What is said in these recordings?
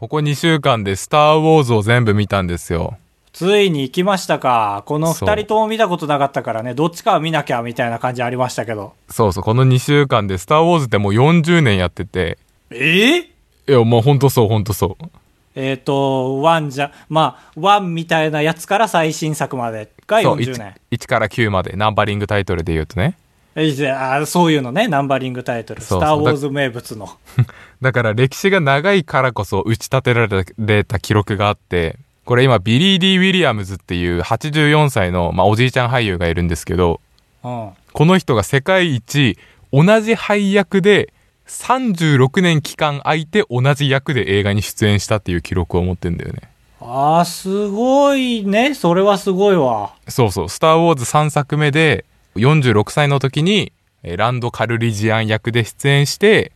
ここ2週間でスター・ウォーズを全部見たんですよ。ついに行きましたか。このそう二人とも見たことなかったからね、どっちかは見なきゃみたいな感じありましたけど。そうそう、この2週間でスター・ウォーズってもう40年やってて、え？えいや、もうほんとそう、ほんとそう。えっ、と、ワンじゃ、まあ、ワンみたいなやつから最新作までがそう40年。1, 1から9までナンバリングタイトルで言うとね。えじゃあそういうのね、ナンバリングタイトル。スタそうそうー・ウォーズ名物の。だから歴史が長いからこそ打ち立てられた記録があって、これ今ビリー・ディ・ウィリアムズっていう84歳の、まあ、おじいちゃん俳優がいるんですけど、うん。この人が世界一同じ配役で36年期間空いて同じ役で映画に出演したっていう記録を持ってんだよね。ああ、すごいね。それはすごいわ。そうそう、スター・ウォーズ3作目で46歳の時にえーランド・カルリジアン役で出演して、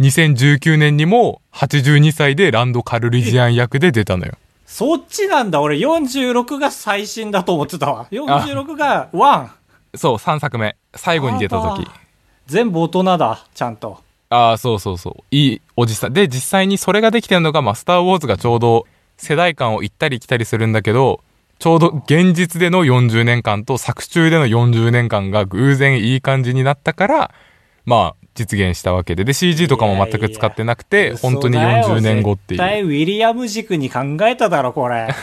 2019年にも82歳でランド・カルリジアン役で出たのよ。そっちなんだ。俺46が最新だと思ってたわ。46がワン。そう、3作目。最後に出た時。全部大人だ。ちゃんと。ああ、そうそうそう。いいおじさん。で、実際にそれができてるのが、まあ、スター・ウォーズがちょうど世代間を行ったり来たりするんだけど、ちょうど現実での40年間と作中での40年間が偶然いい感じになったから、まあ、実現したわけで。で、CG とかも全く使ってなくて、本当に40年後っていう。絶対ウィリアム軸に考えただろ、これ。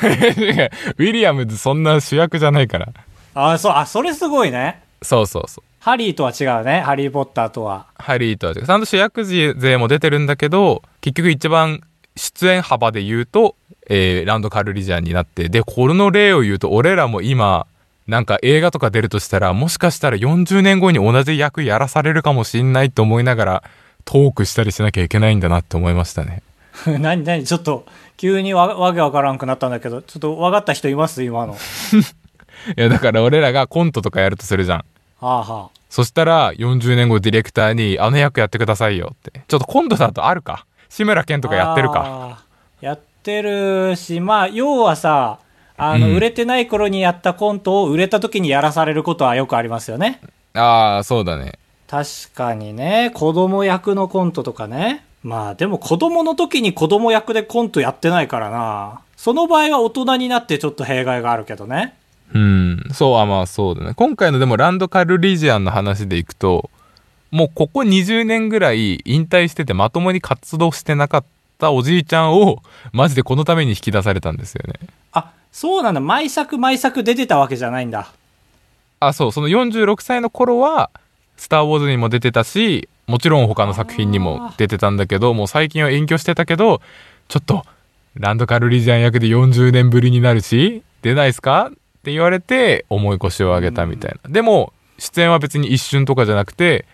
ウィリアムズそんな主役じゃないから。あ、そう、あ、それすごいね。そうそうそう。ハリーとは違うね。ハリー・ポッターとは。ハリーとは違う。ちゃんと主役勢も出てるんだけど、結局一番出演幅で言うと、えー、ランド・カルリジャンになって、で、この例を言うと、俺らも今、なんか映画とか出るとしたら、もしかしたら40年後に同じ役やらされるかもしんないと思いながら、トークしたりしなきゃいけないんだなって思いましたね。何、何、ちょっと、急にわわけわからんくなったんだけど、ちょっと分かった人います？今の。いや、だから俺らがコントとかやるとするじゃん。はあはあ。そしたら、40年後ディレクターに、あの役やってくださいよって。ちょっとコントだとあるか。志村けんとかやってるか。やってるし、まあ、要はさ、あの、うん売れてない頃にやったコントを売れた時にやらされることはよくありますよね。ああ、そうだね。確かにね、子供役のコントとかね。まあでも子供の時に子供役でコントやってないからな。その場合は大人になってちょっと弊害があるけどね。うん、そうはまあそうだね。今回のでもランドカルリジアンの話でいくと、もうここ20年ぐらい引退しててまともに活動してなかったおじいちゃんを、マジでこのために引き出されたんですよね。あ、そうなんだ。毎作毎作出てたわけじゃないんだ。あ、そう、その46歳の頃は、スター・ウォーズにも出てたし、もちろん他の作品にも出てたんだけど、もう最近は隠居してたけど、ちょっと、ランドカルリジアン役で40年ぶりになるし、出ないっすか？って言われて、重い腰を上げたみたいな。でも、出演は別に一瞬とかじゃなくて、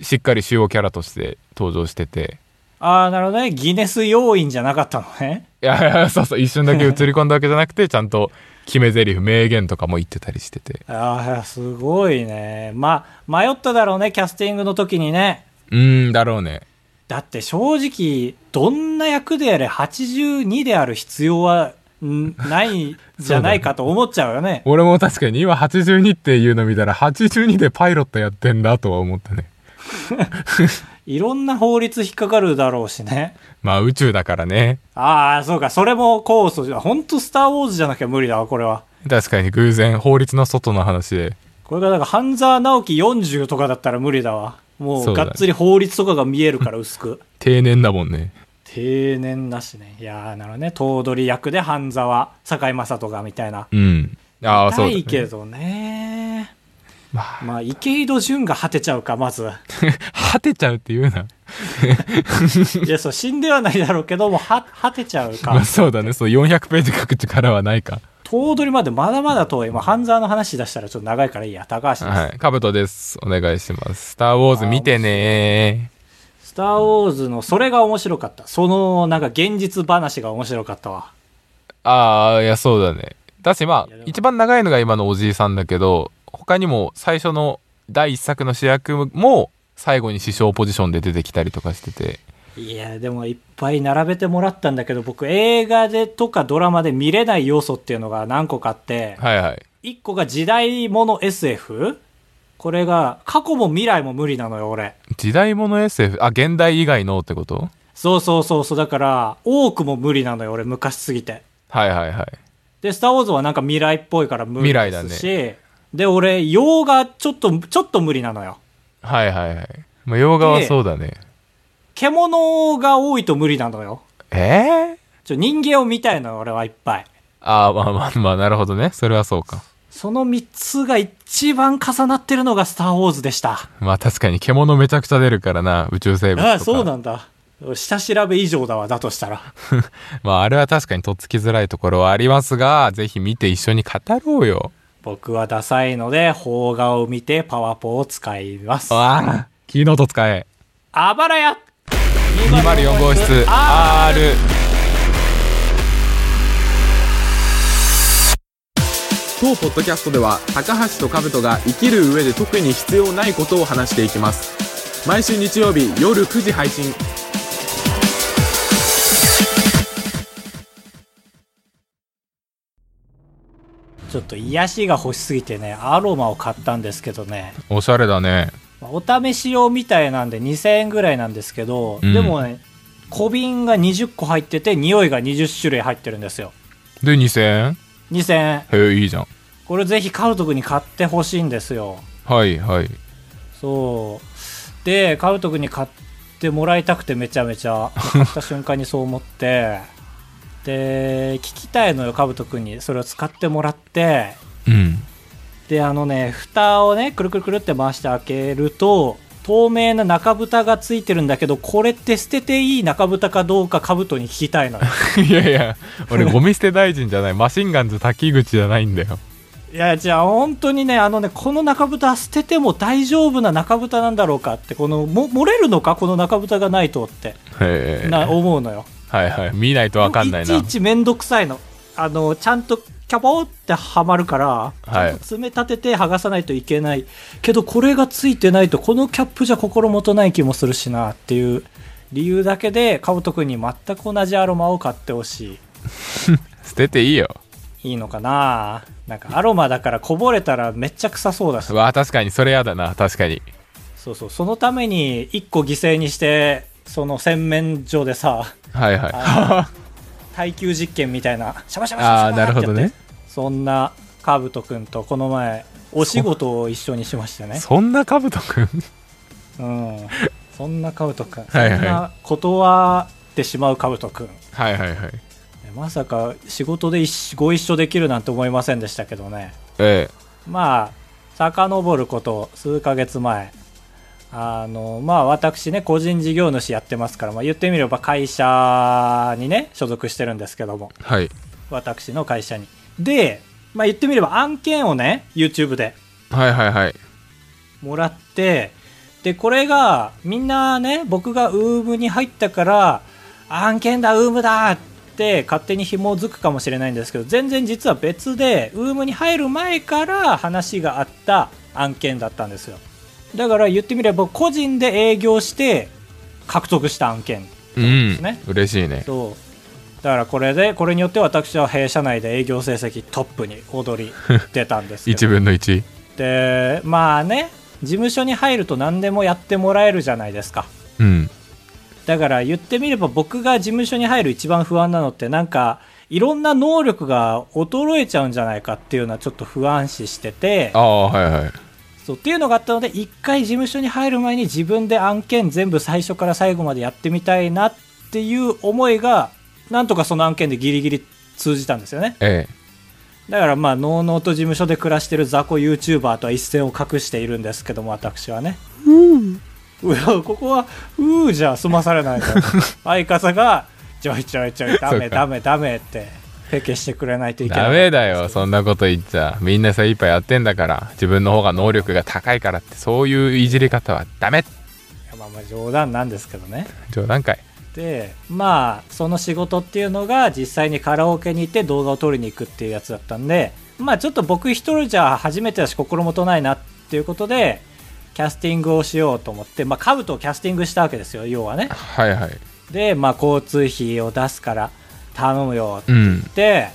しっかり主要キャラとして登場してて、ああ、なるほどね。ギネス要員じゃなかったのね。いやいや、そうそう、一瞬だけ映り込んだわけじゃなくて、ちゃんと決め台詞、名言とかも言ってたりしてて。ああ、すごいね。まあ、迷っただろうね。キャスティングの時にね。うーん、だろうね。だって正直、どんな役であれ82である必要はんないんじゃないかと思っちゃうよね。俺も確かに今82っていうの見たら82でパイロットやってんだとは思ったね。いろんな法律引っかかるだろうしね。まあ宇宙だからね。ああ、そうか。それもコースじゃ、ほんとスターウォーズじゃなきゃ無理だわ、これは。確かに偶然法律の外の話で。これがだから、半沢直樹40とかだったら無理だわ。もそうがっつり法律とかが見えるから 薄く。定年だもんね。定年だしね。いやー、なるほどね。頭取役で半沢、堺雅人がみたいな。うん。ああ、そうだ、いね。けどね。まあ、まあ、池井戸潤が果てちゃうか、まず。果てちゃうって言うな。いや、そう、死んではないだろうけども、は、果てちゃうまかあ。そうだね。そう400ページ書く力はないか。頭取までまだまだ遠い。まあ、半沢の話出したらちょっと長いからいいや。高橋です。はい。カブトです。お願いします。スター・ウォーズ見てねスター・ウォーズの、それが面白かった。その、なんか現実話が面白かったわ。ああ、いや、そうだね。だし、まあ一番長いのが今のおじいさんだけど、他にも最初の第一作の主役も最後に師匠ポジションで出てきたりとかしてて。いや、でもいっぱい並べてもらったんだけど、僕映画でとかドラマで見れない要素っていうのが何個かあって、はいはい。一個が時代物 SF? これが過去も未来も無理なのよ、俺。時代物 SF? あ、現代以外のってこと？そうそうそうそう。だから、多くも無理なのよ、俺、昔すぎて。はいはいはい。で、スター・ウォーズはなんか未来っぽいから無理未来だですし、で、俺、洋画ちょっと、ちょっと無理なのよ。はいはいはい。まあ、洋画はそうだね。獣が多いと無理なのよ。え？えちょ、人間を見たいのよ、俺はいっぱい。ああ、まあまあまあ、なるほどね。それはそうか。その3つが一番重なってるのがスター・ウォーズでした。まあ確かに獣めちゃくちゃ出るからな、宇宙生物とか。ああ、そうなんだ。下調べ以上だわ、だとしたら。まああれは確かにとっつきづらいところはありますが、ぜひ見て一緒に語ろうよ。僕はダサいので、邦画を見てパワポを使います。あああ、キーノート使え。ばらや204号室 R。当ポッドキャストでは高橋と兜が生きる上で特に必要ないことを話していきます毎週日曜日夜9時配信ちょっと癒しが欲しすぎてね、アロマを買ったんですけどね、おしゃれだね。お試し用みたいなんで2000円ぐらいなんですけど、うんでもね、小瓶が20個入ってて、匂いが20種類入ってるんですよ。で、2000 2000円。円へえ、いいじゃん。これぜひカウト君に買ってほしいんですよ。はいはい。そう。で、カウト君に買ってもらいたくてめちゃめちゃ、買った瞬間にそう思って、で、聞きたいのよ、カブト君に。それを使ってもらって、うん。で、あのね、蓋をね、くるくるくるって回して開けると、透明な中蓋がついてるんだけど、これって捨てていい中蓋かどうかカブトに聞きたいのよ。いやいや、俺ゴミ捨て大臣じゃない。マシンガンズ滝口じゃないんだよ。いや、じゃあ本当にね、あのね、この中蓋捨てても大丈夫な中蓋なんだろうかって、この、も漏れるのか？この中蓋がないとって。な、思うのよ。はいはい。見ないとわかんないな。いちいちめんどくさいの。あの、ちゃんとキャポーってはまるから、ちゃんと爪立てて剥がさないといけない。けどこれがついてないと、このキャップじゃ心もとない気もするしなっていう理由だけで、カブト君に全く同じアロマを買ってほしい。捨てていいよ。いいのかな？なんかアロマだからこぼれたらめっちゃ臭そうだしう。わ確かに、それやだな。確かに。そうそう、そのために一個犠牲にして、その洗面所でさ、はいはい。あ耐久実験みたいな、シャバシャバシャバシャバてやって。そんなカブト君とこの前、お仕事を一緒にしましたね。そんなカブトくんうん。そんなカブト君。はいはいそんな断ってしまうカブト君。はいはいはい。まさか仕事で一ご一緒できるなんて思いませんでしたけどね。えまあ、遡ること数ヶ月前。あの、まあ私ね、個人事業主やってますから、まあ言ってみれば会社にね、所属してるんですけども。え。はい。私の会社に。で、まあ言ってみれば案件をね、YouTube ではいはいはい。もらって、で、これが、みんなね、僕がウームに入ったから、案件だ、ウームだって勝手に紐づくかもしれないんですけど、全然実は別で、ウームに入る前から話があった案件だったんですよ。だから言ってみれば、個人で営業して獲得した案件うんですね。嬉しいね。そう。だからこれで、これによって私は弊社内で営業成績トップに躍り出たんですけど。1分の1。で、まあね、事務所に入ると何でもやってもらえるじゃないですか。うん。だから言ってみれば僕が事務所に入る一番不安なのってなんか、いろんな能力が衰えちゃうんじゃないかっていうのはちょっと不安視しててあ、あ、はいはい。そうっていうのがあったので、一回事務所に入る前に自分で案件全部最初から最後までやってみたいなっていう思いが、なんとかその案件でギリギリ通じたんですよね。えだからまあ、のうのうと事務所で暮らしてる雑魚 YouTuber とは一線を画しているんですけども、私はね。うや、ここは、うーじゃ済まされないから。相方が、ちょいちょいちょい、ダメダメダメって、フェケしてくれないとえ。いけない。ダメだよ、そんなこと言っちゃ。みんな精一杯やってんだから。自分の方が能力が高いからって、そういういじり方はダメまあまあ冗談なんですけどね。冗談かい。で、まあ、その仕事っていうのが実際にカラオケに行って動画を撮りに行くっていうやつだったんで、まあちょっと僕一人じゃ初めてだし心もとないなっていうことで、キャスティングをしようと思って、まあカブトをキャスティングしたわけですよ、要はね。はいはい。で、まあ交通費を出すから頼むよってうん。で、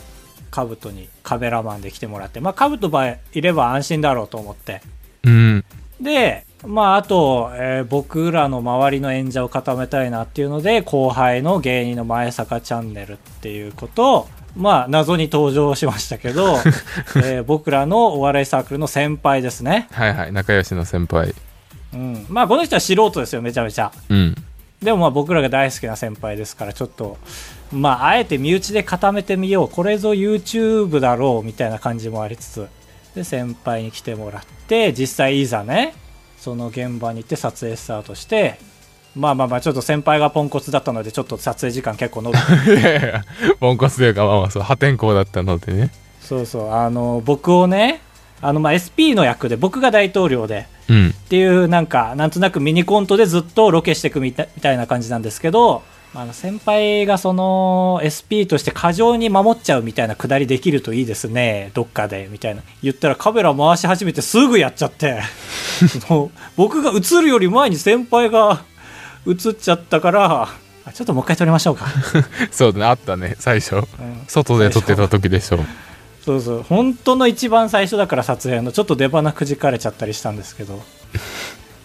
カブトにカメラマンで来てもらって、まあカブトばいれば安心だろうと思って。うん。で、まあ、あと、えー僕らの周りの演者を固めたいなっていうので、後輩の芸人の前坂チャンネルっていうことを、まあ、謎に登場しましたけど、えー僕らのお笑いサークルの先輩ですね。はいはい仲良しの先輩うん。まあ、この人は素人ですよ、めちゃめちゃ。うんでもまあ僕らが大好きな先輩ですからちょっとまああえて身内で固めてみよう。これぞ YouTube だろうみたいな感じもありつつ。で先輩に来てもらって実際いざねその現場に行って撮影スタートしてまあまあまあちょっと先輩がポンコツだったのでちょっと撮影時間結構伸びて。いやいやポンコツというかまあまあそう破天荒だったのでね。そうそう。あの僕をねあのまあ SP の役で僕が大統領でうん。っていうなんかなんとなくミニコントでずっとロケしていくみたみたいな感じなんですけどあの先輩がその SP として過剰に守っちゃうみたいなくだりできるといいですね。どっかでみたいな。言ったらカメラ回し始めてすぐやっちゃって。僕が映るより前に先輩が映っちゃったからあちょっともう一回撮りましょうか、そうだね。あったね。最初。うん。外で撮ってた時でしょそうそう。本当の一番最初だから撮影の。ちょっと出花くじかれちゃったりしたんですけど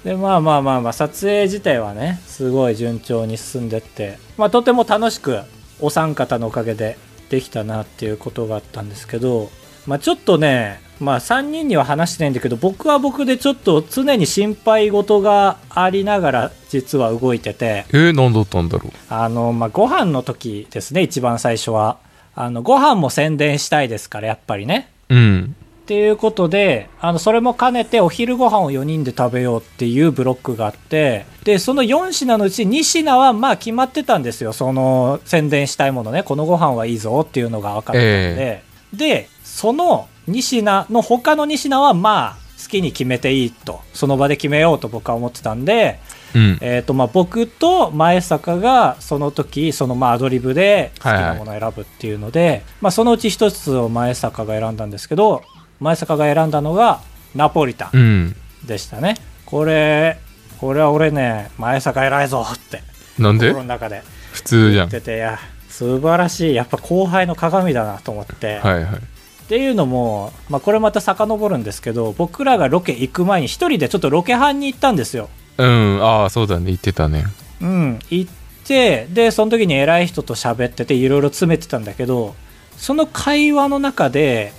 でまあまあまあまあ撮影自体はねすごい順調に進んでって、まあ、とても楽しくお三方のおかげでできたなっていうことがあったんですけど、まあ、ちょっとねまあ3人には話してないんだけど僕は僕でちょっと常に心配事がありながら実は動いててえー、何だったんだろあの、まあ、ご飯の時ですね一番最初は。あのご飯も宣伝したいですからやっぱりね。ううんっていうことであのそれも兼ねてお昼ご飯を4人で食べようっていうブロックがあってでその4品のうち2品はまあ決まってたんですよ。その宣伝したいものね。このご飯はいいぞっていうのが分かってたんで、でその2品の他の2品はまあ好きに決めていいと。その場で決めようと僕は思ってたんで、うん。えーとまあ、僕と前坂がその時そのまあアドリブで好きなものを選ぶっていうので、まあ、そのうち一つを前坂が選んだんですけど前坂が選んだのがナポリタンうん。でしたね、これこれは俺ね前坂偉いぞって。なんで？心の中で。普通じゃん。言ってていや素晴らしい。やっぱ後輩の鏡だなと思って、はいはい。っていうのも、まあ、これまた遡るんですけど僕らがロケ行く前に一人でちょっとロケ班に行ったんですよ。うん。ああそうだね。言ってたね。うん、行ってでその時に偉い人と喋ってていろいろ詰めてたんだけどその会話の中で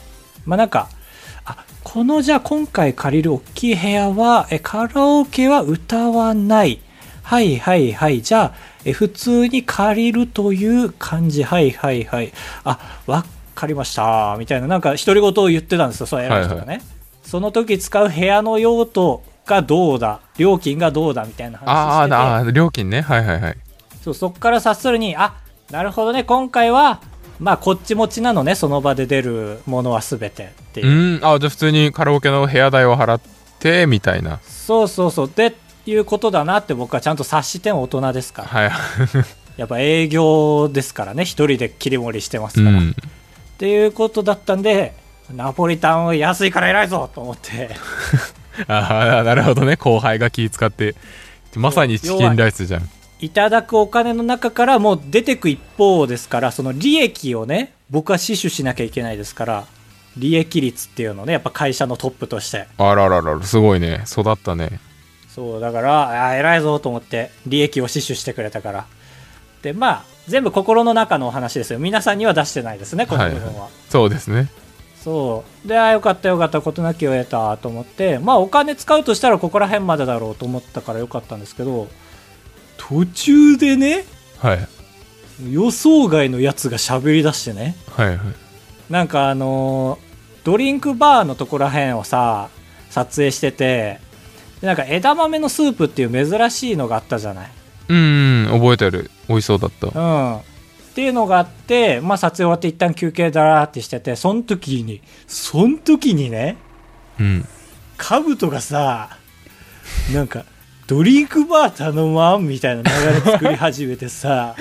まあなんかあこのじゃあ今回借りる大きい部屋はえカラオケは歌わない。はいはいはい。じゃあえ普通に借りるという感じ。はいはいはい。あわかりました。みたいななんか独り言を言ってたんですよ。その偉い人がね、その時使う部屋の用途がどうだ？料金がどうだ？みたいな話あしてて。ーあー料金ね。はいはいはい。そうそこから察するにあなるほどね。今回はまあこっち持ちなのねその場で出るものは全てっていう。う、ん。あじゃあ普通にカラオケの部屋代を払ってみたいな。そうそうそう。でいうことだなって僕はちゃんと察してん大人ですから。はい。やっぱ営業ですからね。一人で切り盛りしてますから、っうん。ていうことだったんでナポリタンは安いから偉いぞと思って。ああなるほどね。後輩が気使ってまさにチキンライスじゃんいただくお金の中からもう出てく一方ですからその利益をね僕は死守しなきゃいけないですから利益率っていうのをねやっぱ会社のトップとして。あらららすごいね。育ったね。そうだからあー偉いぞと思って利益を死守してくれたから。でまあ全部心の中のお話ですよ。皆さんには出してないですねこの部分は、そうですね。そう。であーよかったよかった事なきを得たと思ってまあお金使うとしたらここら辺までだろうと思ったからよかったんですけど途中でねはい。予想外のやつが喋り出してね。はいはい。なんかあのードリンクバーのとこら辺をさ撮影しててでなんか枝豆のスープっていう珍しいのがあったじゃない。うん覚えてる。美味しそうだった。うん。っていうのがあって、まあ、撮影終わって一旦休憩だらーってしててその時にその時にねうん。カブトがさなんかドリンクバー頼まんみたいな流れ作り始めてさ。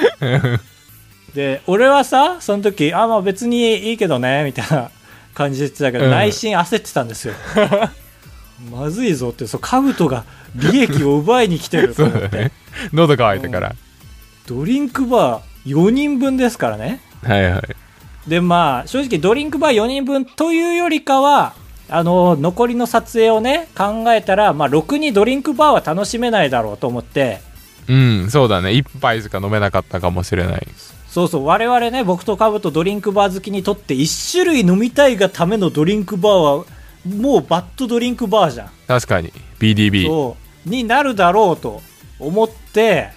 で俺はさその時あまあ別にいいけどねみたいな感じで言ってたけど、うん。内心焦ってたんですよ。まずいぞってそうカブトが利益を奪いに来てると思って、だね。喉乾いたから、ドリンクバー4人分ですからね。はいはい。でまあ正直ドリンクバー4人分というよりかはあの残りの撮影をね考えたら、まあ、ろくにドリンクバーは楽しめないだろうと思って。うんそうだね。一杯しか飲めなかったかもしれない。そうそう。我々ね僕とカブとドリンクバー好きにとって1種類飲みたいがためのドリンクバーはもう bad ドリンクバーじゃん。確かに。BDB そう。になるだろうと思って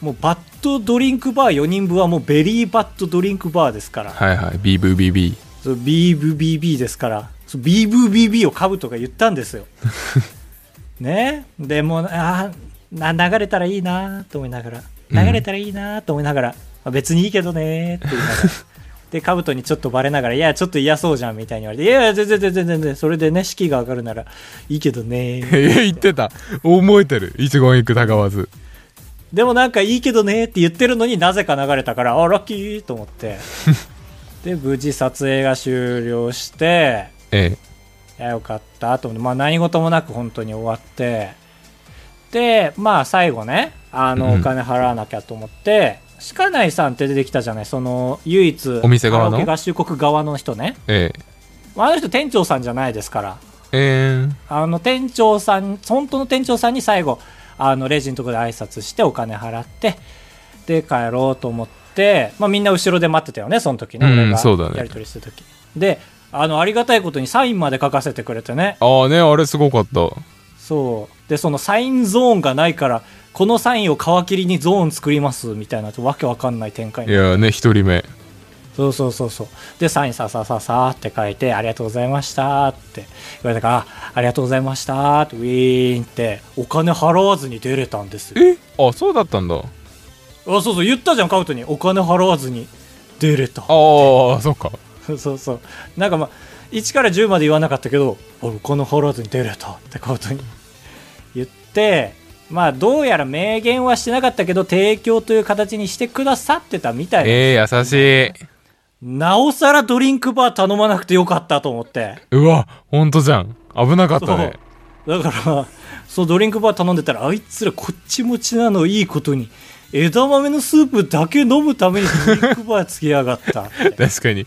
もう bad ドリンクバー4人分はもう very bad ドリンクバーですから。はいはい。BVBB そう BVBB ですからそう BVBB をカブとが言ったんですよ。ね？でもうあーな流れたらいいなと思いながら。うん。流れたらいいなと思いながら、まあ別にいいけどねって言いながら。でカブトにちょっとバレながら「いやちょっと嫌そうじゃん」みたいに言われて「いやいや全然全然全然それでね士気が上がるならいいけどね」え言ってた。覚えてる。一言一句たがわず。でもなんかいいけどねって言ってるのになぜか流れたからあラッキーと思って。で無事撮影が終了してえいやよかったと思って、まあ、何事もなく本当に終わって。でまあ最後ねあうん。のお金払わなきゃと思って、鹿内さんって出てきたじゃないその唯一お店側の？合衆国側の人ね。ええ。あの人店長さんじゃないですから。ええ。あの店長さん本当の店長さんに最後あのレジのところで挨拶してお金払ってで帰ろうと思って、まあ、みんな後ろで待ってたよねその時ね、うん俺がやり取りしてる時。であのありがたいことにサインまで書かせてくれてね。ああねあれすごかった。そう。でそのサインゾーンがないからこのサインを皮切りにゾーン作りますみたいなわけわかんない展開にいやね一人目。そうそうそうそう。でサインささささって書いてありがとうございましたって。言われたからあありがとうございましたってウィーンってお金払わずに出れたんですよ。え？あそうだったんだ。ああそうそう。言ったじゃんカウトに。お金払わずに出れたあそっか そうそう。なんかまあ1から10まで言わなかったけどあお金払わずに出れたってカウトに言ってまあどうやら明言はしてなかったけど提供という形にしてくださってたみたいな。ええ優しい。なおさらドリンクバー頼まなくてよかったと思って。うわほんとじゃん。危なかったね。だからそうドリンクバー頼んでたらあいつらこっち持ちなのいいことに。枝豆のスープだけ飲むためにドリンクバーつけやがった 確かに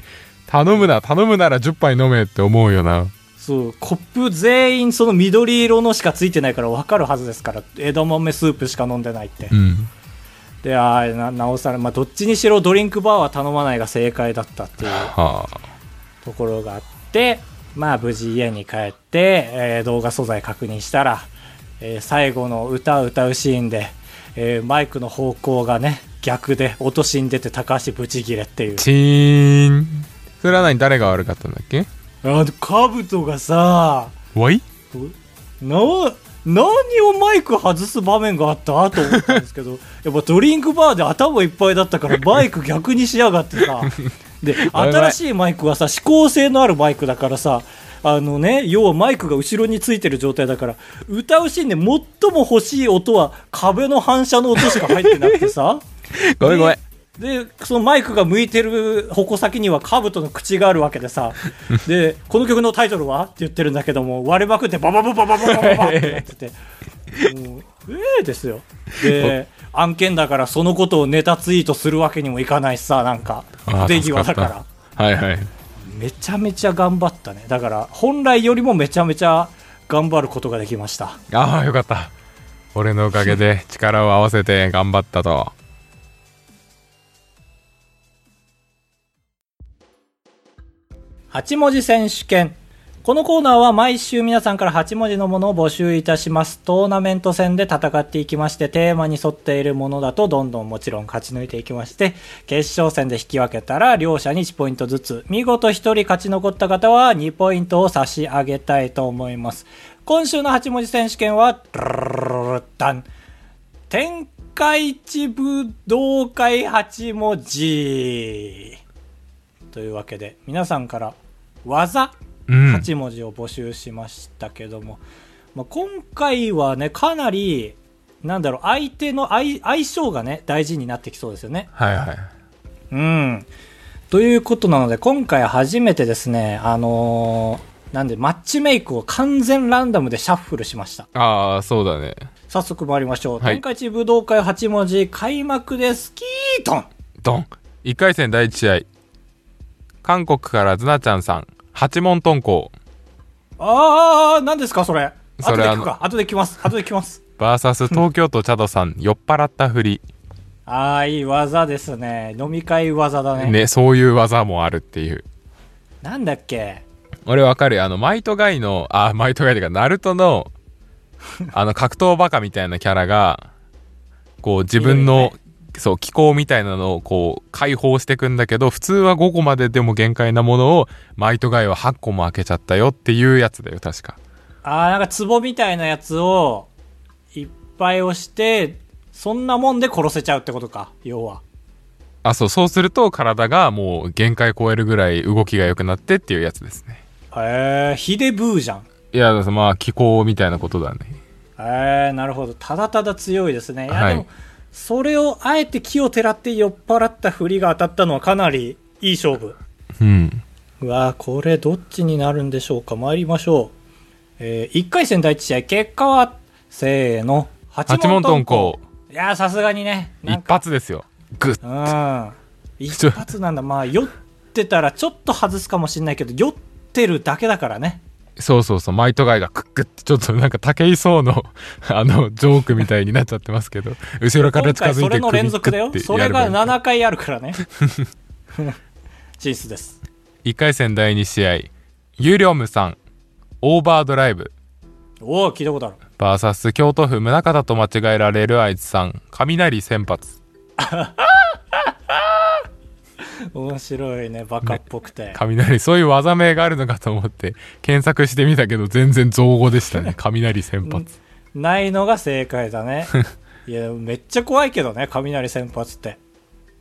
頼むな頼むなら10杯飲めって思うよな。そうコップ全員その緑色のしかついてないから分かるはずですから枝豆スープしか飲んでないって、うん。であーななおさら、まあ、どっちにしろドリンクバーは頼まないが正解だったっていうはあ。ところがあってまあ無事家に帰って、えー動画素材確認したら、えー最後の歌を歌うシーンで、えーマイクの方向がね逆で落としに出て高橋ブチギレっていう。チーンそれは何誰が悪かったんだっけ？あのカブトがさわい？な何をマイク外す場面があったと思ったんですけど やっぱドリンクバーで頭いっぱいだったからマイク逆にしやがってさ。で新しいマイクはさ指向性のあるマイクだからさあのね要はマイクが後ろについてる状態だから歌うシーンで最も欲しい音は壁の反射の音しか入ってなくてさ。ごめんごめんでそのマイクが向いてる矛先にはカブトの口があるわけでさ。でこの曲のタイトルは？って言ってるんだけども割れまくってバババババババババってなっててもうええですよで案件だからそのことをネタツイートするわけにもいかないしさなんか不手際だからはいはいめちゃめちゃ頑張ったねだから本来よりもめちゃめちゃ頑張ることができましたああよかった俺のおかげで力を合わせて頑張ったと8文字選手権。このコーナーは毎週皆さんから8文字のものを募集いたします。トーナメント戦で戦っていきましてテーマに沿っているものだとどんどんもちろん勝ち抜いていきまして決勝戦で引き分けたら両者に1ポイントずつ見事1人勝ち残った方は2ポイントを差し上げたいと思います。今週の8文字選手権はダン天下一武道会8文字というわけで皆さんから技うん。8文字を募集しましたけども、まあ、今回はねかなりなんだろう相手の相相性がね大事になってきそうですよね。はいはい。うん。ということなので今回初めてですねあのーなんでマッチメイクを完全ランダムでシャッフルしました。ああそうだね。早速参りましょう、はい。天下一武道会8文字開幕です。キートン。ドン。1回戦第1試合。韓国からズナちゃんさん八問遁甲あー、何ですかそれ。それ後で聞くか。後で来ます。後で来ます。バーサス東京都チャドさん、酔っ払ったふり。あー、いい技ですね。飲み会技だね。ね、そういう技もあるっていう。なんだっけ？俺わかるよ。あの、マイトガイの、あ、マイトガイというか、ナルトの、あの、格闘バカみたいなキャラが、こう、自分のよ、そう、気候みたいなのを、こう、解放していくんだけど、普通は5個まででも限界なものを、マイトガイは8個も開けちゃったよっていうやつだよ、確か。あー、なんか壺みたいなやつを、いっぱい押して、そんなもんで殺せちゃうってことか。要は。あ、そう、そうすると体がもう限界超えるぐらい動きが良くなってっていうやつですね。へえー、ヒデブーじゃん。いや、まあ、気候みたいなことだね。えー、なるほど。ただただ強いですね。いや、はいでも、それをあえて木をてらって酔っ払った振りが当たったのはかなりいい勝負。うん。うわーこれどっちになるんでしょうか。参りましょう。えー、1回戦第1試合、結果は、せーの、八八問遁甲。いやーさすがにね。一か発ですよ。グッ。うん。一発なんだ。まあ、酔ってたらちょっと外すかもしんないけど、酔ってるだけだからね。そうそうそう、マイトガイがクックって、ちょっとなんか武井壮の、あの、ジョークみたいになっちゃってますけど、後ろから近づいてそれの連続だよ首。それがやればいい7回あるからね。進出です。1回戦第2試合、ユリョムさん、オーバードライブ、おお聞いたことある。バーサス京都府宗像と間違えられるあいつさん、雷先発。面白いね。バカっぽくて。雷、そういう技名があるのかと思って、検索してみたけど、全然造語でしたね。雷先発。ないのが正解だね。いや、めっちゃ怖いけどね。雷先発って。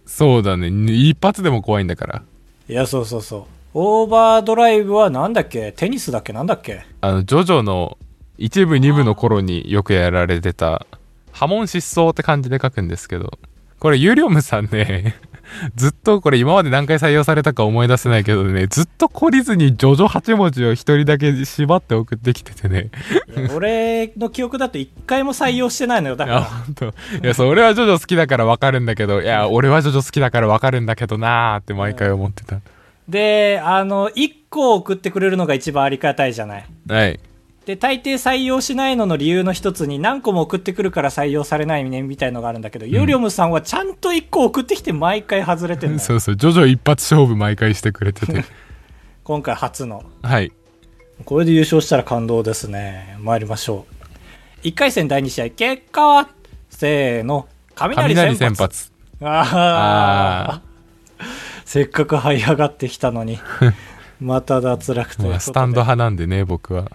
そうだね。一発でも怖いんだから。いや、そうそうそう。オーバードライブはなんだっけ？テニスだっけ？なんだっけ？あの、ジョジョの一部二部の頃によくやられてた、波紋失踪って感じで書くんですけど、これユリョムさんね、ずっとこれ今まで何回採用されたか思い出せないけどね、ずっと懲りずにジョジョ8文字を一人だけ縛って送ってきててね。俺の記憶だと一回も採用してないのよ。だから。ほんと。いや、そう、俺はジョジョ好きだからわかるんだけど、いや、俺はジョジョ好きだからわかるんだけどなーって毎回思ってた。で、あの、1個送ってくれるのが一番ありがたいじゃない。はい。で、大抵採用しないのの理由の一つに何個も送ってくるから採用されないねみたいのがあるんだけど、ユリョムさんはちゃんと1個送ってきて毎回外れてる。そうそう、ジョジョ一発勝負毎回してくれてて。今回初の。はい。これで優勝したら感動ですね。参りましょう。1回戦第2試合、結果は、せーの、雷先雷発。先発。ああ。せっかく這い上がってきたのに、また脱落ということで。まあスタンド派なんでね、僕は。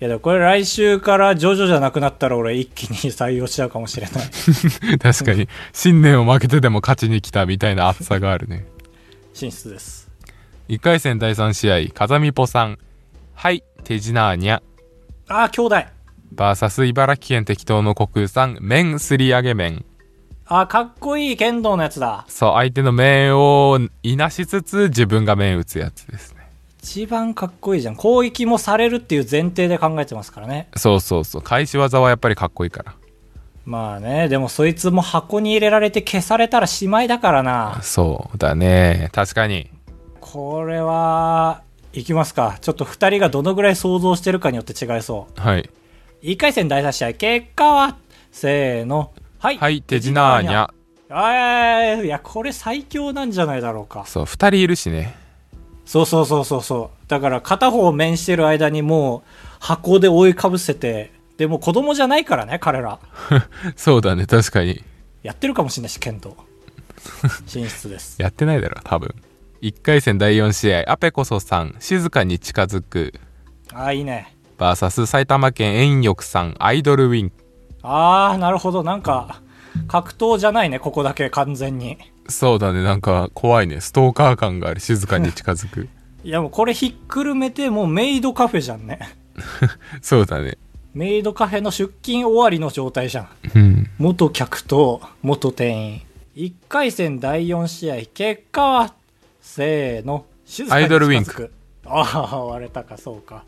いや、でもこれ来週からジョジョじゃなくなったら俺一気に採用しちゃうかもしれない。確かに、信念を負けてでも勝ちに来たみたいな熱さがあるね。進出です。1回戦第3試合、風見ぽさん。はい、手品ーにゃ。ああ、兄弟。バーサス茨城県適当の国空さん、麺すり上げ麺。ああ、かっこいい剣道のやつだ。そう、相手の麺をいなしつつ自分が麺打つやつですね。一番かっこいいじゃん。攻撃もされるっていう前提で考えてますからね。そうそうそう。返し技はやっぱりかっこいいから。まあね、でもそいつも箱に入れられて消されたらしまいだからな。そうだね。確かに。これは、いきますか。ちょっと二人がどのぐらい想像してるかによって違いそはい。う。1回戦第3試合、結果は、せーの。はい。はい、手品ーにゃ。あーいや、これ最強なんじゃないだろうか。そう、二人いるしね。そうそうそうそうそう。だから片方面してる間にもう箱で覆いかぶせて、でも子供じゃないからね、彼ら。そうだね、確かに。やってるかもしれないし、剣道。進出です。やってないだろ、多分。1回戦第4試合、アペコソさん、静かに近づく。ああ、いいね。バーサス埼玉県遠翼さん、アイドルウィンク。ああ、なるほど。なんか、格闘じゃないね、ここだけ完全に。そうだね、なんか怖いね。ストーカー感がある。静かに近づく。いやもうこれひっくるめてもうメイドカフェじゃんね。そうだね。メイドカフェの出勤終わりの状態じゃん。うん。元客と元店員。1回戦第4試合、結果は、せーの、静かにアイドルウィンク近づく。ああ、割れたか、そうか。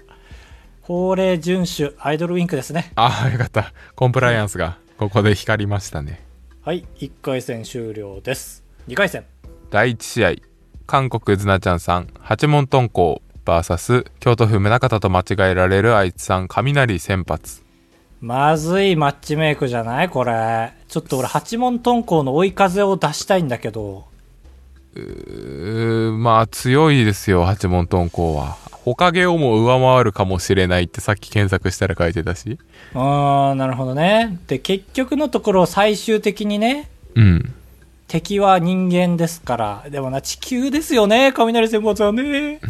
法令遵守、アイドルウィンクですね。ああ、よかった。コンプライアンスが、ここで光りましたね。はい、1回戦終了です。2回戦。第1試合、韓国ズナちゃんさん、八問遁甲。VS 京都府宗像と間違えられるあいつさん雷先発まずいマッチメイクじゃない？これ。ちょっと俺八門遁甲の追い風を出したいんだけど。うーまあ強いですよ八門遁甲はほかげをも上回るかもしれないってさっき検索したら書いてたしうーん、なるほどね。で、結局のところ最終的にね、うん敵は人間ですから。でもな、地球ですよね、雷戦没はね。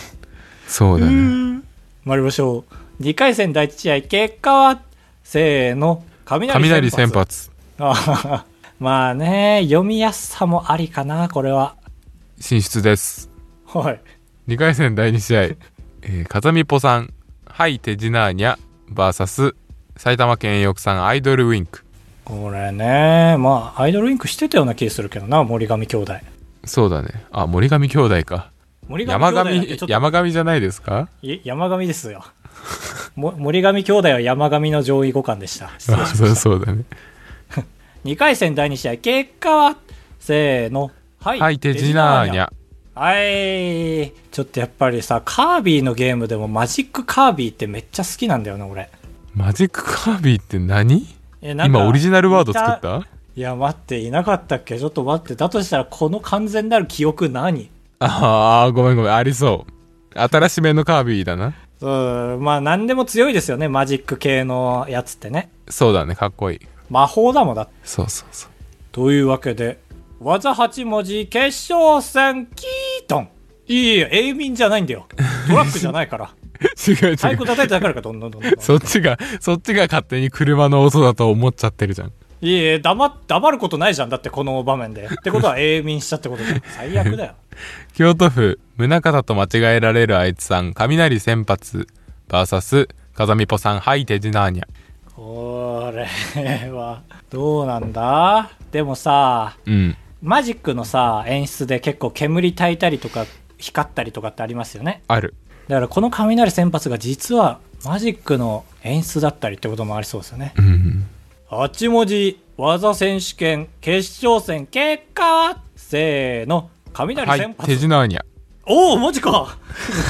そうだね参りましょう。2回戦第1試合、結果は、せーの、雷雷先先発。発あははまあね、読みやすさもありかな、これは。進出ですはい。2回戦第2試合、えー、風見ぽさんはい手品ーニャ VS 埼玉県よくさんアイドルウィンクこれね、まあ、アイドルウィンクしてたような気するけどな、森上兄弟。そうだねあ森上兄弟か森上兄山上山上じゃないですか？い山上ですよ。も森上兄弟は山上の上位互換でした。しまそう。そうだね 2回戦第2試合、結果は、せーの。はい。はい手品ーニャはい。ちょっとやっぱりさ、カービィのゲームでもマジックカービィってめっちゃ好きなんだよな、俺。マジックカービィって何？えなんか今オリジナルワード作った？いや、待って、いなかったっけ？ちょっと待って。だとしたら、この完全なる記憶何？ああごめんごめんありそう新しめのカービィだなうん、まあ何でも強いですよね、マジック系のやつってね。そうだねかっこいい魔法だもんだって。そうそうそうというわけで、技8文字決勝戦キートンいいよ、永民じゃないんだよ。トラックじゃないから。違う違う太鼓叩いてだからか、どんどんどんどん。そっちがそっちが勝手に車の音だと思っちゃってるじゃんいいえ、黙っ、黙ることないじゃん。だってこの場面で。ってことは 永民したってことで。最悪だよ。京都府宗像と間違えられるあいつさん雷先発 VS 風見ぽさんはい手品ーニャこれは、どうなんだ？でもさ、うんマジックのさ、演出で結構煙焚いたりとか、光ったりとかってありますよね。あるだからこの雷先発が実はマジックの演出だったりってこともありそうですよね。うん8文字技選手権決勝戦結果はせーの雷はい先発、手品ーニャ。おおマジか。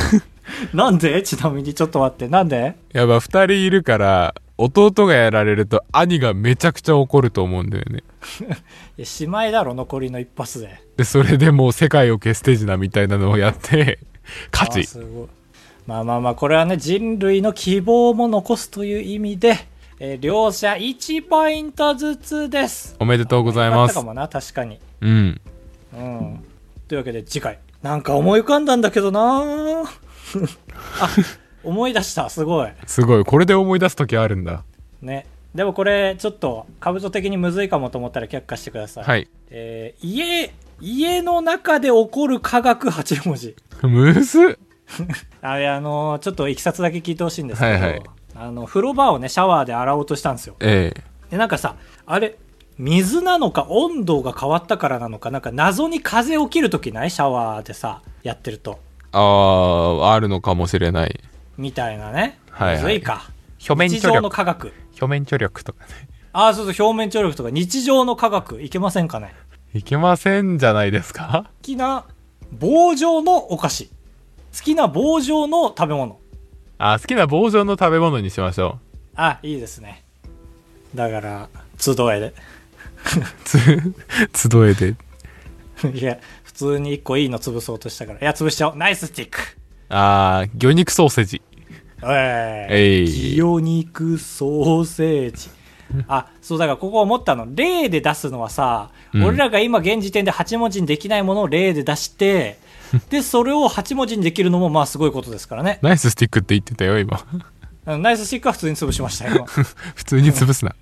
なんで？ちなみにちょっと待ってなんで？やば二人いるから弟がやられると兄がめちゃくちゃ怒ると思うんだよね。いやしまいだろ残りの一発で。でそれでもう世界を消す手品みたいなのをやって勝あちすごいまあまあまあこれはね人類の希望も残すという意味で、えー両者1ポイントずつですおめでとうございますかもな確かにうんうん。というわけで次回。なんか思い浮かんだんだけどな あ、思い出した。すごい。すごいこれで思い出す時あるんだね。でもこれ、ちょっと、兜的にむずいかもと思ったら却下してください。はいえー家、家の中で起こる科学8文字。むずっ あれ、あのーちょっといきさつだけ聞いてほしいんですけど、はいはいあの、風呂場をね、シャワーで洗おうとしたんですよ。ええで、なんかさ、あれ、水なのか温度が変わったからなのか、なんか謎に風起きるときない？シャワーでさ、やってると。あああるのかもしれないみたいなね。はいはいいか。表面張日常の力科学。表面張力とかねああ、そうそう、表面張力とか日常の科学、いけませんかね？いけませんじゃないですか？好きな棒状のお菓子。好きな棒状の食べ物。あ好きな棒状の食べ物にしましょあ、いいですね。だから、集えで。集えていや、普通に一個いいの潰そうとしたから。いや、潰しちゃおう。ナイススティック。ああ魚肉ソーセージええいい。魚肉ソーセージ。あ、そうだからここ思ったの。例で出すのはさ、うん俺らが今現時点で8文字にできないものを例で出して、で、それを8文字にできるのもまあすごいことですからね。ナイススティックって言ってたよ今うんナイススティックは普通に潰しましたよ。普通に潰すな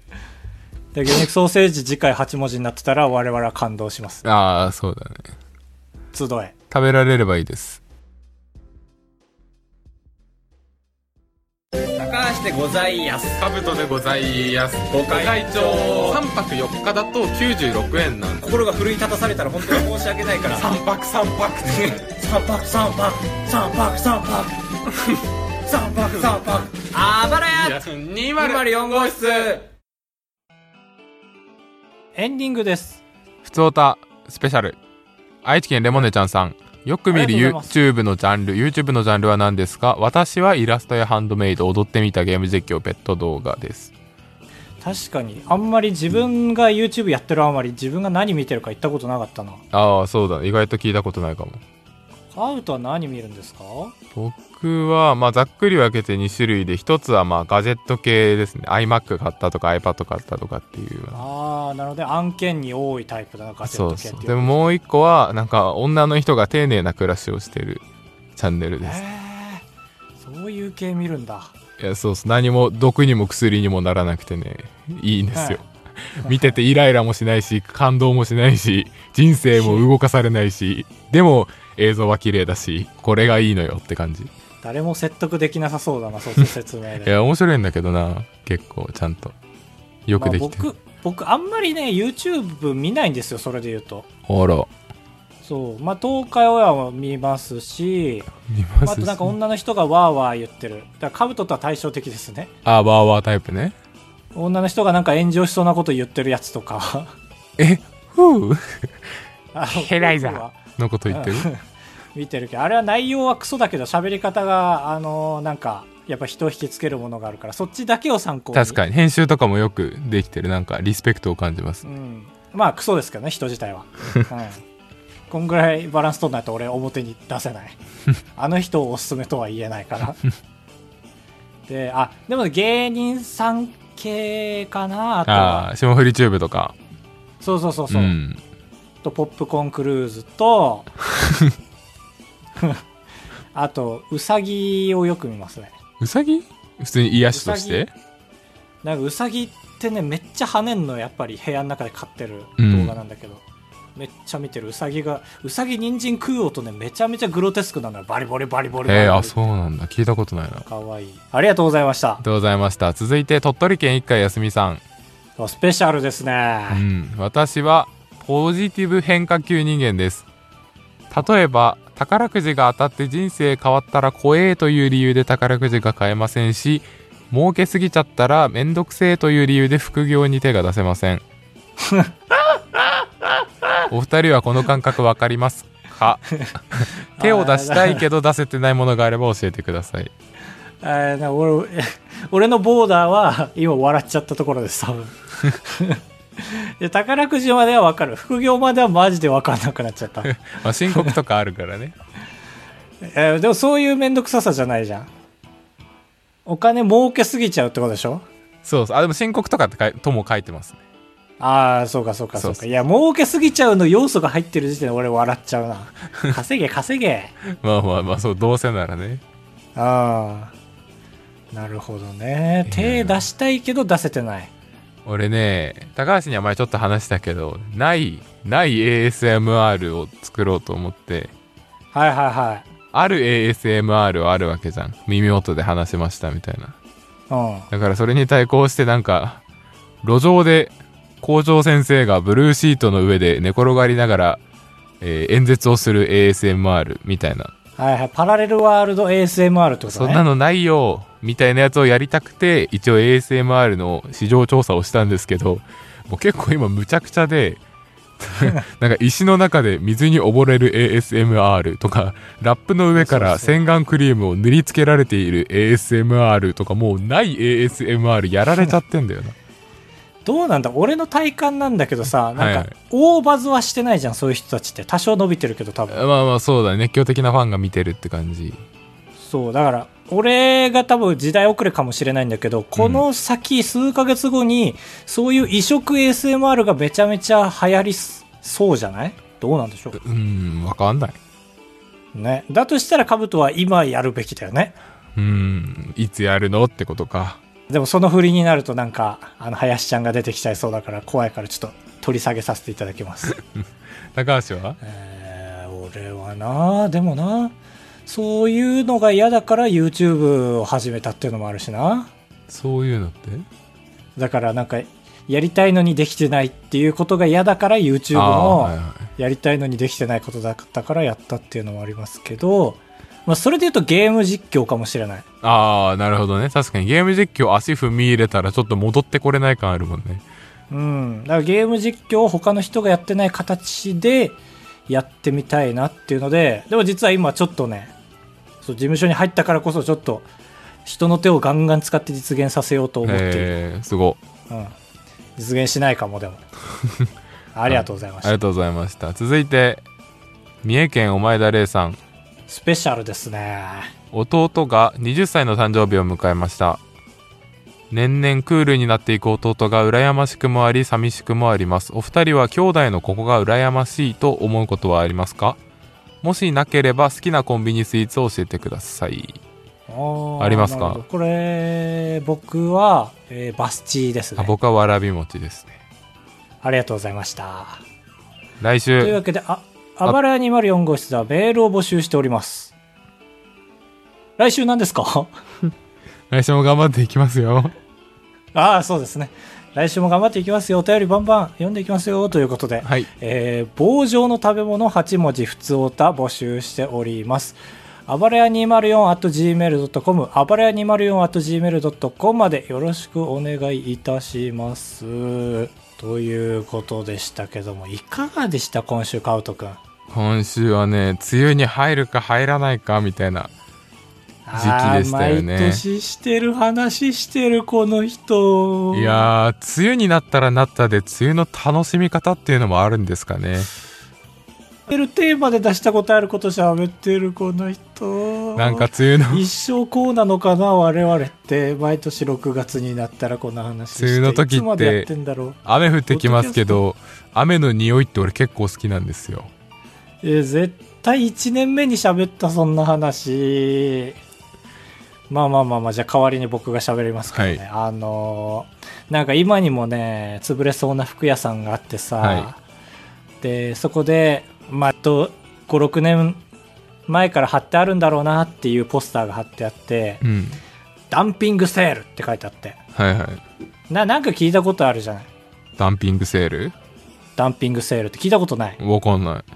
で魚肉ソーセージ次回8文字になってたら我々は感動します。ああそうだね集え。食べられればいいです高橋でございやす。カブトでございます。ご会長。3泊4日だと96円なんで心が奮い立たされたら本当に申し訳ないから。3泊3泊。三泊三泊。三泊三泊。三泊三泊。あばらや。204号室。エンディングです。ふつおたスペシャル。愛知県レモネちゃんさんよく見る YouTube のジャンル YouTube のジャンルは何ですか？私はイラストやハンドメイド踊ってみたゲーム実況ペット動画です。確かに。あんまり自分が YouTube やってるあまり自分が何見てるか言ったことなかったな。ああそうだ。意外と聞いたことないかも。カウトは何見るんですか？僕はまあざっくり分けて2種類で一つはまあガジェット系ですね。iMac 買ったとか iPad 買ったとかっていうああなので案件に多いタイプだなガジェット系っていうそうでももう一個はなんか女の人が丁寧な暮らしをしてるチャンネルです。そういう系見るんだ。いやそうそう何も毒にも薬にもならなくてね。いいんですよ、見ててイライラもしないし感動もしないし人生も動かされないし。でも映像は綺麗だしこれがいいのよって感じ。い誰も説得できなさそうだなそういう説明で。や面白いんだけどな結構ちゃんと。よくできて。る、まあ僕僕あんまりね YouTube 見ないんですよそれで言うと。あら。そう。まあ東海オンエアも見ますし見ますあとなんか女の人がワーワー言ってる。だからカブトとは対照的ですね。あバーワータイプね。女の人がなんか炎上しそうなこと言ってるやつとか。えふう？ヘライザーのこと言ってる？うん見てるけどあれは内容はクソだけど喋り方があのなんかやっぱ人を引きつけるものがあるからそっちだけを参考に。確かに。編集とかもよくできてる。なんかリスペクトを感じます。うん、まあクソですけどね人自体は、う ん、こんぐらいバランス取んないと俺表に出せない。あの人をおすすめとは言えないから。であでも芸人さん系かなあとあは。あ霜降りチューブとか。そうそうそうそう、ん。とポップコーンクルーズと あとウサギをよく見ますね。うさぎ普通に癒しとして？なんかウサギってねめっちゃ跳ねんのやっぱり部屋の中で飼ってるうん。動画なんだけど、めっちゃ見てる。ウサギがウサギ人参食う音ねめちゃめちゃグロテスクなのよ。バリボリバリボリバリえー、あそうなんだ。聞いたことないな。ありかわいい。ありがとうございました。がとうございました。続いて鳥取県一回休みさん、スペシャルですね、うん、私はポジティブ変化球人間です。例えば宝くじが当たって人生変わったら怖えという理由で宝くじが買えませんし儲けすぎちゃったらめんどくせえという理由で副業に手が出せません。お二人はこの感覚わかりますか？手を出したいけど出せてないものがあれば教えてください。俺俺のボーダーは今笑っちゃったところです多分 で宝くじまでは分かる。副業まではマジで分かんなくなっちゃった、まあ申告とかあるからね。えーでもそういう面倒くささじゃないじゃん。お金儲けすぎちゃうってことでしょ？そうそう。あでも申告とかってとも書いてますね。ああそうかそうかそうか。いや儲けすぎちゃうの要素が入ってる時点で俺笑っちゃうな。稼げ稼げ。まあまあまあそうどうせならね。ああなるほどね。手出したいけど出せてない俺ね高橋には前ちょっと話したけどないない ASMR を作ろうと思って。はいはいはい。ある ASMR はあるわけじゃん。耳元で話しましたみたいな。うん。だからそれに対抗してなんか路上で校長先生がブルーシートの上で寝転がりながら、えー演説をする ASMR みたいなはいはい。パラレルワールド ASMR ってことね。そんなのないよみたいなやつをやりたくて一応 ASMR の市場調査をしたんですけどもう結構今むちゃくちゃで なんか石の中で水に溺れる ASMR とかラップの上から洗顔クリームを塗りつけられている ASMR とかもうない ASMR やられちゃってんだよなどうなんだ俺の体感なんだけどさなんか大バズはしてないじゃんそういう人たちって。多少伸びてるけど多分。まあまあそうだね。熱狂的なファンが見てるって感じ。そうだから俺が多分時代遅れかもしれないんだけどこの先数ヶ月後にそういう異色 ASMR がめちゃめちゃ流行りそうじゃない？どうなんでしょう？うんわかんない。ね。だとしたらカブトは今やるべきだよね。うんいつやるの？ってことかでもその振りになるとなんかあの林ちゃんが出てきちゃいそうだから怖いからちょっと取り下げさせていただきます。高橋は？えー俺はなでもなそういうのが嫌だから YouTube を始めたっていうのもあるしな。そういうのって？だからなんかやりたいのにできてないっていうことが嫌だから YouTube もやりたいのにできてないことだったからやったっていうのもありますけど、まあ、それで言うとゲーム実況かもしれない。ああなるほどね。確かに。ゲーム実況足踏み入れたらちょっと戻ってこれない感あるもんね。うん。だからゲーム実況を他の人がやってない形でやってみたいなっていうのででも実は今ちょっとねそう事務所に入ったからこそちょっと人の手をガンガン使って実現させようと思っている、えー、すご。うん、実現しないかもでも。ありがとうございました。ありがとうございました。続いて三重県お前田玲さんスペシャルですね。弟が20歳の誕生日を迎えました。年々クールになっていく弟が羨ましくもあり寂しくもあります。お二人は兄弟のここが羨ましいと思うことはありますか？もしなければ好きなコンビニスイーツを教えてください。ありますか？これ僕は、えーバスチーですね。あ僕はわらび餅ですね。ありがとうございました。来という週わけでああばらや204号室ではメールを募集しております。来週何ですか？来週も頑張っていきますよ。ああそうですね。来週も頑張っていきますよ。お便りバンバン読んでいきますよということで、はい。えー棒状の食べ物8文字普通おた募集しております。あばらや 204.gmail.com あばらや 204.gmail.com までよろしくお願いいたしますということでしたけどもいかがでした今週カウトくん今週はね梅雨に入るか入らないかみたいな時期でしたよね。毎年してる話してるこの人。いやー梅雨になったらなったで梅雨の楽しみ方っていうのもあるんですかねテーマで出したことあること喋ってるこの人。なんか梅雨の。一生こうなのかな？我々って。毎年6月になったらこの話して。梅雨の時っていつまでやってんだろう？雨降ってきますけど雨の匂いって俺結構好きなんですよ。え絶対1年目に喋ったそんな話。まあまあまあまあじゃあ代わりに僕が喋りますけどね、あのーなんか今にもね潰れそうな服屋さんがあってさ、はでそこでまああと56年前から貼ってあるんだろうなっていうポスターが貼ってあってうん。ダンピングセールって書いてあって。はいはい。ななんか聞いたことあるじゃない？ダンピングセール？ダンピングセールって聞いたことない？わかんない。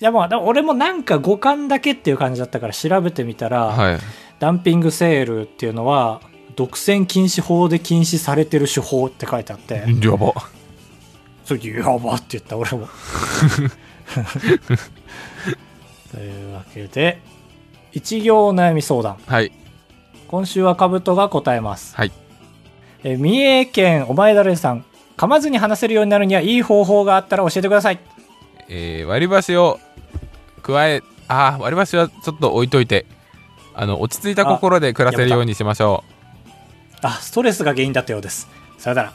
いやまあ俺もなんか五感だけっていう感じだったから調べてみたら、はい。ダンピングセールっていうのは独占禁止法で禁止されてる手法って書いてあって、やば。それやばって言った俺も というわけで一行お悩み相談。はい。今週はカブトが答えます。はい。え三重県お前だれさん噛まずに話せるようになるにはいい方法があったら教えてください。えー割り箸を加えあー割り箸はちょっと置いといてあの落ち着いた心で暮らせるようにしましょう。あストレスが原因だったようです。さよなら